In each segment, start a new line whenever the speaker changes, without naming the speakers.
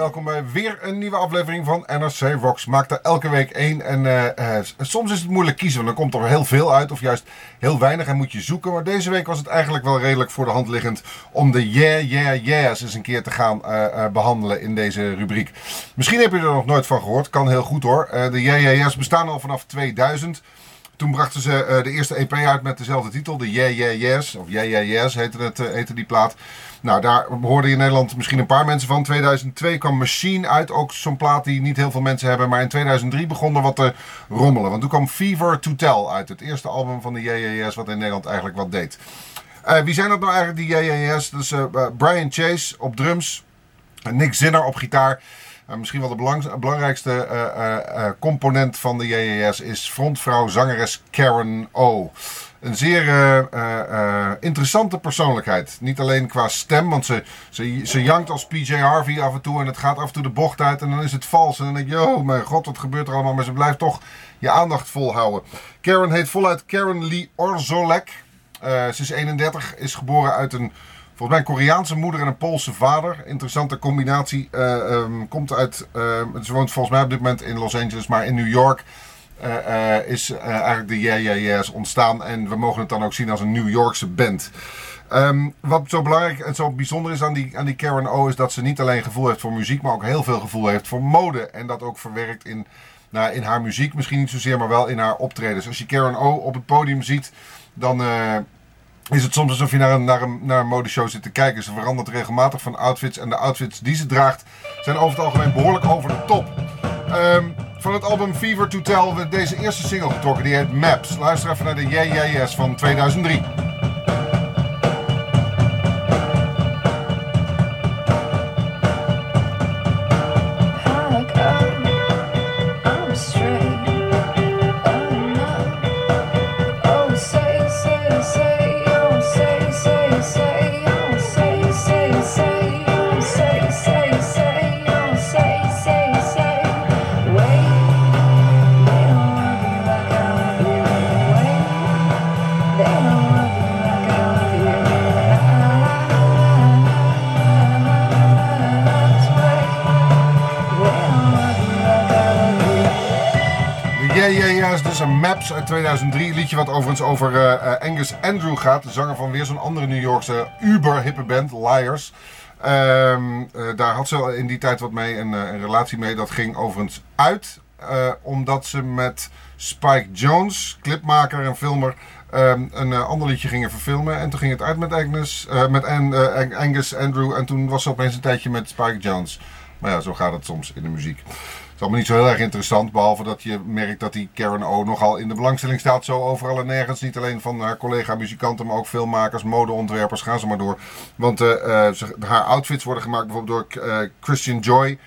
Welkom bij weer een nieuwe aflevering van NRC Rocks. Maak er elke week één. En uh, uh, soms is het moeilijk kiezen, want dan komt er heel veel uit. Of juist heel weinig en moet je zoeken. Maar deze week was het eigenlijk wel redelijk voor de hand liggend om de Yeah, Yeah, Yeahs eens een keer te gaan uh, behandelen in deze rubriek. Misschien heb je er nog nooit van gehoord. Kan heel goed hoor. de Yeah, Yeah, Yeahs bestaan al vanaf 2000. Toen brachten ze uh, de eerste EP uit met dezelfde titel, de Yeah Yeah Yes, of Yeah Yeah Yes uh, heette die plaat. Nou, daar hoorde je in Nederland misschien een paar mensen van. 2002 kwam Machine uit, ook zo'n plaat die niet heel veel mensen hebben. Maar in 2003 begon er wat te rommelen. Want toen kwam Fever to Tell uit, het eerste album van de Yeah Yeah Yes wat in Nederland eigenlijk wat deed. Uh, wie zijn dat nou eigenlijk, die Yes? Dus Brian Chase op drums, Nick Zinner op gitaar. Uh, misschien wel de belang, belangrijkste uh, uh, component van de JJS is frontvrouw zangeres Karen O. Een zeer interessante persoonlijkheid. Niet alleen qua stem, want ze, ze, ze jankt als PJ Harvey af en toe en het gaat af en toe de bocht uit en dan is het vals. En dan denk je, oh mijn god, wat gebeurt er allemaal? Maar ze blijft toch je aandacht volhouden. Karen heet voluit Karen Lee Orzolek. ze is 31, is geboren uit een Volgens mij een Koreaanse moeder en een Poolse vader. Interessante combinatie. Uh, um, komt uit. Uh, ze woont volgens mij op dit moment in Los Angeles, maar in New York. Uh, is eigenlijk de Yeahs ontstaan. En we mogen het dan ook zien als een New Yorkse band. Um, wat zo belangrijk en zo bijzonder is aan die, aan die Karen O. is dat ze niet alleen gevoel heeft voor muziek, maar ook heel veel gevoel heeft voor mode. En dat ook verwerkt in, nou, in haar muziek. Misschien niet zozeer, maar wel in haar optredens. Als je Karen O op het podium ziet, dan is het soms alsof je naar een, naar een, naar een modeshow zit te kijken. Ze verandert regelmatig van outfits en de outfits die ze draagt zijn over het algemeen behoorlijk over de top. Ehm, van het album Fever to Tell we deze eerste single getrokken, die heet Maps. Luister even naar de JJS van 2003. een Maps uit 2003. Liedje wat overigens over eh, eh, Angus Andrew gaat. De zanger van weer zo'n andere New Yorkse uber-hippe band, Liars. Ehm, eh, daar had ze in die tijd wat mee, een, een relatie mee. Dat ging overigens uit, omdat ze met Spike Jones, clipmaker en filmer, ehm, een ander liedje gingen verfilmen. En toen ging het uit met, Agnes, met Angus Andrew en toen was ze opeens een tijdje met Spike Jones. Maar ja, zo gaat het soms in de muziek is allemaal niet zo heel erg interessant. Behalve dat je merkt dat die Karen O nogal in de belangstelling staat. Zo overal en nergens. Niet alleen van haar collega muzikanten, maar ook filmmakers, modeontwerpers. Gaan ze maar door. Want uh, haar outfits worden gemaakt bijvoorbeeld door uh, Christian Joy.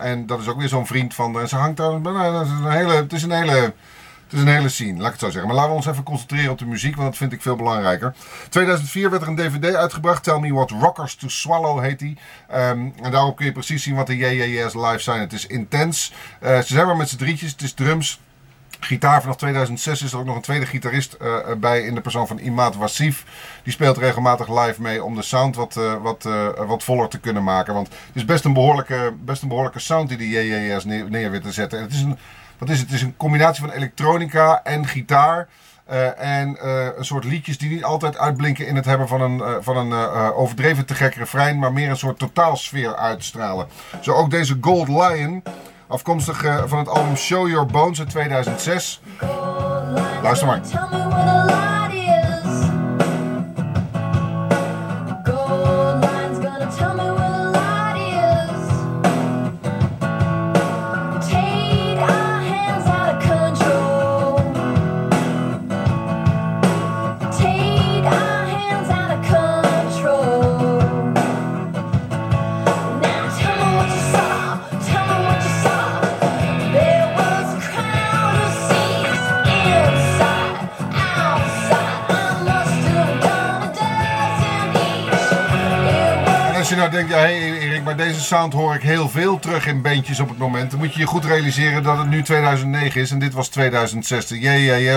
En dat is ook weer zo'n vriend van. En ze hangt daar. Nou, dat een hele, het is een hele het is een hele scene, laat ik het zo zeggen. Maar laten we ons even concentreren op de muziek, want dat vind ik veel belangrijker. 2004 werd er een DVD uitgebracht. Tell Me What Rockers to Swallow heet die. Um, en daarop kun je precies zien wat de JJS live zijn. Het is intens. Uh, ze zijn maar met z'n drietjes. Het is drums. Gitaar vanaf 2006 is er ook nog een tweede gitarist uh, bij in de persoon van Imad Wassif. Die speelt regelmatig live mee om de sound wat, uh, wat, wat voller te kunnen maken. Want het is best een behoorlijke, best een behoorlijke sound die de JJS neer, neer te zetten. het is een wat is het? Het is een combinatie van elektronica en gitaar. Uh, en uh, een soort liedjes die niet altijd uitblinken in het hebben van een, uh, van een overdreven te gek refrein, maar meer een soort totaalsfeer uitstralen. Zo ook deze Gold Lion, afkomstig van het album Show Your Bones uit 2006. Luister maar. Denkt, ja, hey Erik, maar deze sound hoor ik heel veel terug in bandjes op het moment. Dan moet je je goed realiseren dat het nu 2009 is en dit was 2006. De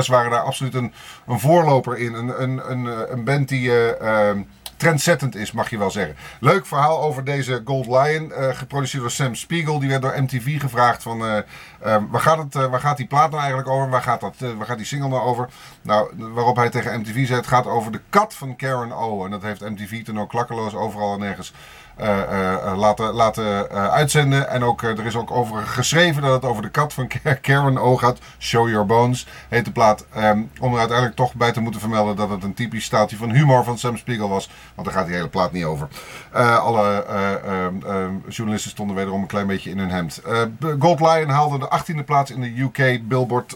waren daar absoluut een, een voorloper in. Een, een, een, een band die uh, trendzettend is, mag je wel zeggen. Leuk verhaal over deze Gold Lion, eh, geproduceerd door Sam Spiegel. Die werd door MTV gevraagd van, eh, eh, waar, gaat het, waar gaat die plaat nou eigenlijk over? Waar gaat, dat, waar gaat die single nou over? Nou, waarop hij tegen MTV zei, het gaat over de kat van Karen O. En dat heeft MTV toen ook klakkeloos overal en nergens laten, laten uitzenden. En ook, er is ook over geschreven dat het over de kat van Karen O gaat. Show Your Bones heet de plaat. Um, om er uiteindelijk toch bij te moeten vermelden dat het een typisch staaltje van humor van Sam Spiegel was. Want daar gaat die hele plaat niet over. alle um, journalisten stonden wederom een klein beetje in hun hemd. Gold Lion haalde de 18e plaats in de UK Billboard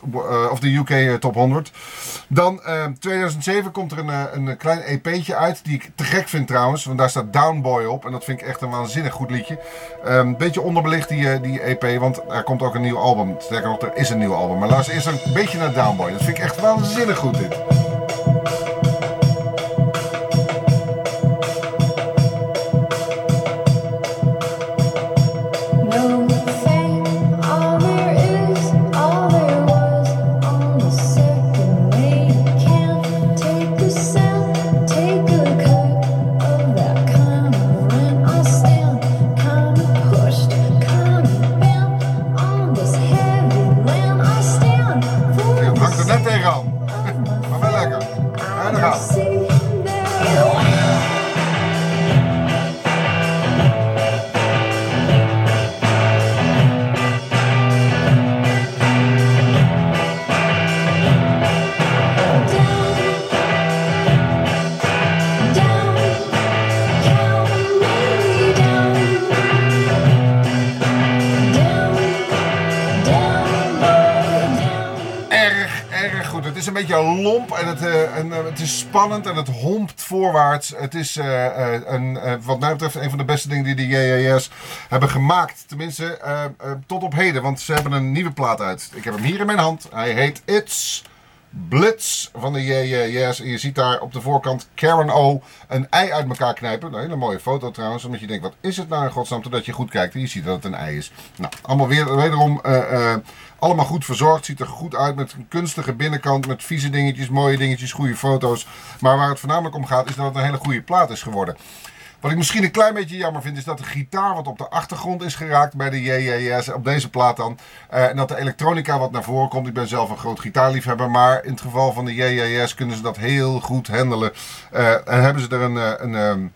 of de UK Top 100. Dan 2007 komt er een, een klein EP'tje uit die ik te gek vind trouwens. Want daar staat Downboy op. En dat vind ik echt een waanzinnig goed liedje. Een beetje onderbelicht die, die EP, want er komt ook een nieuw album. Sterker nog, er is een nieuw album. Maar luister eerst een beetje naar Downboy. Dat vind ik echt waanzinnig goed dit. Lomp en het, uh, en, uh, het is spannend en het hompt voorwaarts. Het is uh, een, wat mij betreft een van de beste dingen die de JJS hebben gemaakt. Tenminste, tot op heden, want ze hebben een nieuwe plaat uit. Ik heb hem hier in mijn hand. Hij heet It's Blitz van de JJS. En je ziet daar op de voorkant Karen O. een ei uit elkaar knijpen. Een hele mooie foto trouwens. Omdat je denkt, wat is het nou in godsnaam? Totdat je goed kijkt en je ziet dat het een ei is. Nou, allemaal weer, wederom allemaal goed verzorgd. Ziet er goed uit met een kunstige binnenkant. Met vieze dingetjes, mooie dingetjes, goede foto's. Maar waar het voornamelijk om gaat is dat het een hele goede plaat is geworden. Wat ik misschien een klein beetje jammer vind, is dat de gitaar wat op de achtergrond is geraakt bij de JJS, op deze plaat dan. Uh, en dat de elektronica wat naar voren komt. Ik ben zelf een groot gitaarliefhebber, maar in het geval van de JJS kunnen ze dat heel goed handelen. Uh, en hebben ze er een, eh, een, een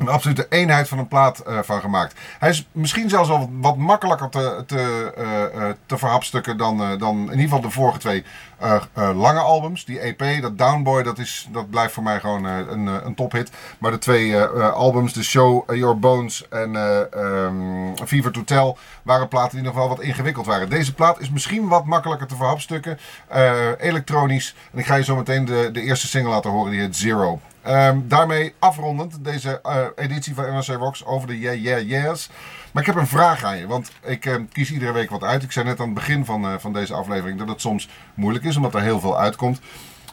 een absolute eenheid van een plaat uh, van gemaakt. Hij is misschien zelfs wel wat makkelijker te, te, uh, uh, te verhapstukken dan, dan in ieder geval de vorige twee lange albums. Die EP, dat Downboy, dat, is, dat blijft voor mij gewoon een, een tophit. Maar de twee albums, de Show Your Bones en um, Fever to Tell, waren platen die nog wel wat ingewikkeld waren. Deze plaat is misschien wat makkelijker te verhapstukken. elektronisch. En ik ga je zo meteen de, de eerste single laten horen, die heet Zero. Um, daarmee afrondend deze uh, editie van NRC Rocks over de Yeah Yeah Yeahs. Maar ik heb een vraag aan je, want ik uh, kies iedere week wat uit. Ik zei net aan het begin van, uh, van deze aflevering dat het soms moeilijk is, omdat er heel veel uitkomt.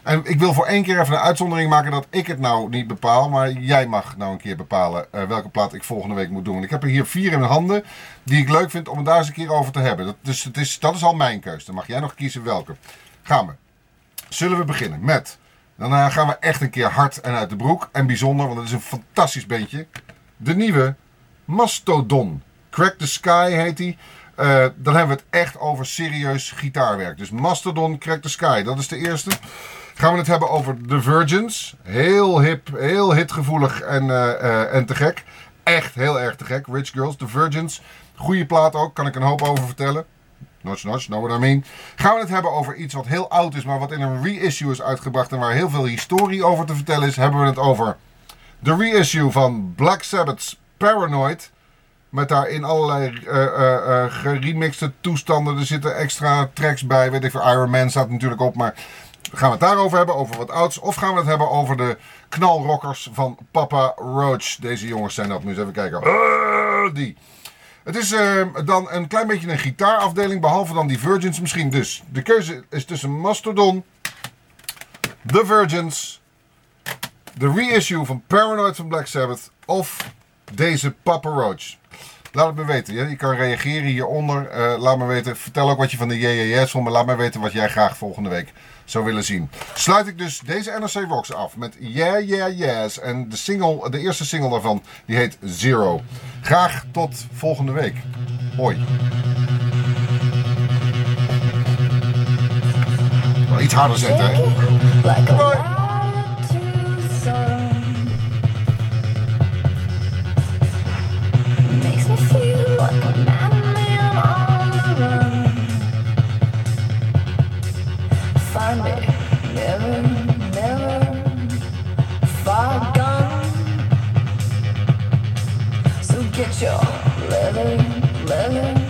En ik wil voor één keer even een uitzondering maken dat ik het nou niet bepaal, maar jij mag nou een keer bepalen welke plaat ik volgende week moet doen. Ik heb er hier vier in mijn handen die ik leuk vind om het daar eens een keer over te hebben. Dat, dus het is, dat is al mijn keuze. Dan mag jij nog kiezen welke. Gaan we. Zullen we beginnen met... Dan uh, gaan we echt een keer hard en uit de broek. En bijzonder, want het is een fantastisch beentje. De nieuwe Mastodon. Crack the Sky heet die. Uh, dan hebben we het echt over serieus gitaarwerk. Dus Mastodon, Crack the Sky. Dat is de eerste. Gaan we het hebben over The Virgins. Heel hip, heel hitgevoelig en, uh, en te gek. Echt heel erg te gek. Rich Girls, The Virgins. Goede plaat ook, kan ik een hoop over vertellen. Notch, notch, know what I mean. Gaan we het hebben over iets wat heel oud is, maar wat in een reissue is uitgebracht en waar heel veel historie over te vertellen is. Hebben we het over de reissue van Black Sabbath's Paranoid. Met daarin allerlei uh, uh, uh, geremixte toestanden. Er zitten extra tracks bij. Weet ik veel, Iron Man staat natuurlijk op. Maar gaan we het daarover hebben, over wat ouds? Of gaan we het hebben over de knalrockers van Papa Roach? Deze jongens zijn dat. Moet eens even kijken. die. Het is uh, dan een klein beetje een gitaarafdeling, behalve dan die Virgins misschien. Dus de keuze is tussen Mastodon, The Virgins, de reissue van Paranoid van Black Sabbath of deze Papa Roach. Laat het me weten. Ja? Je kan reageren hieronder. Eh, laat me weten. Vertel ook wat je van de JJS vond. Maar laat me weten wat jij graag volgende week zou willen zien. Sluit ik dus deze NRC Rocks af met Yeah Yeah Yes. En de, single, de eerste single daarvan die heet Zero. Graag tot volgende week. Hoi. Wel iets harder zetten hè.
leather,
leather.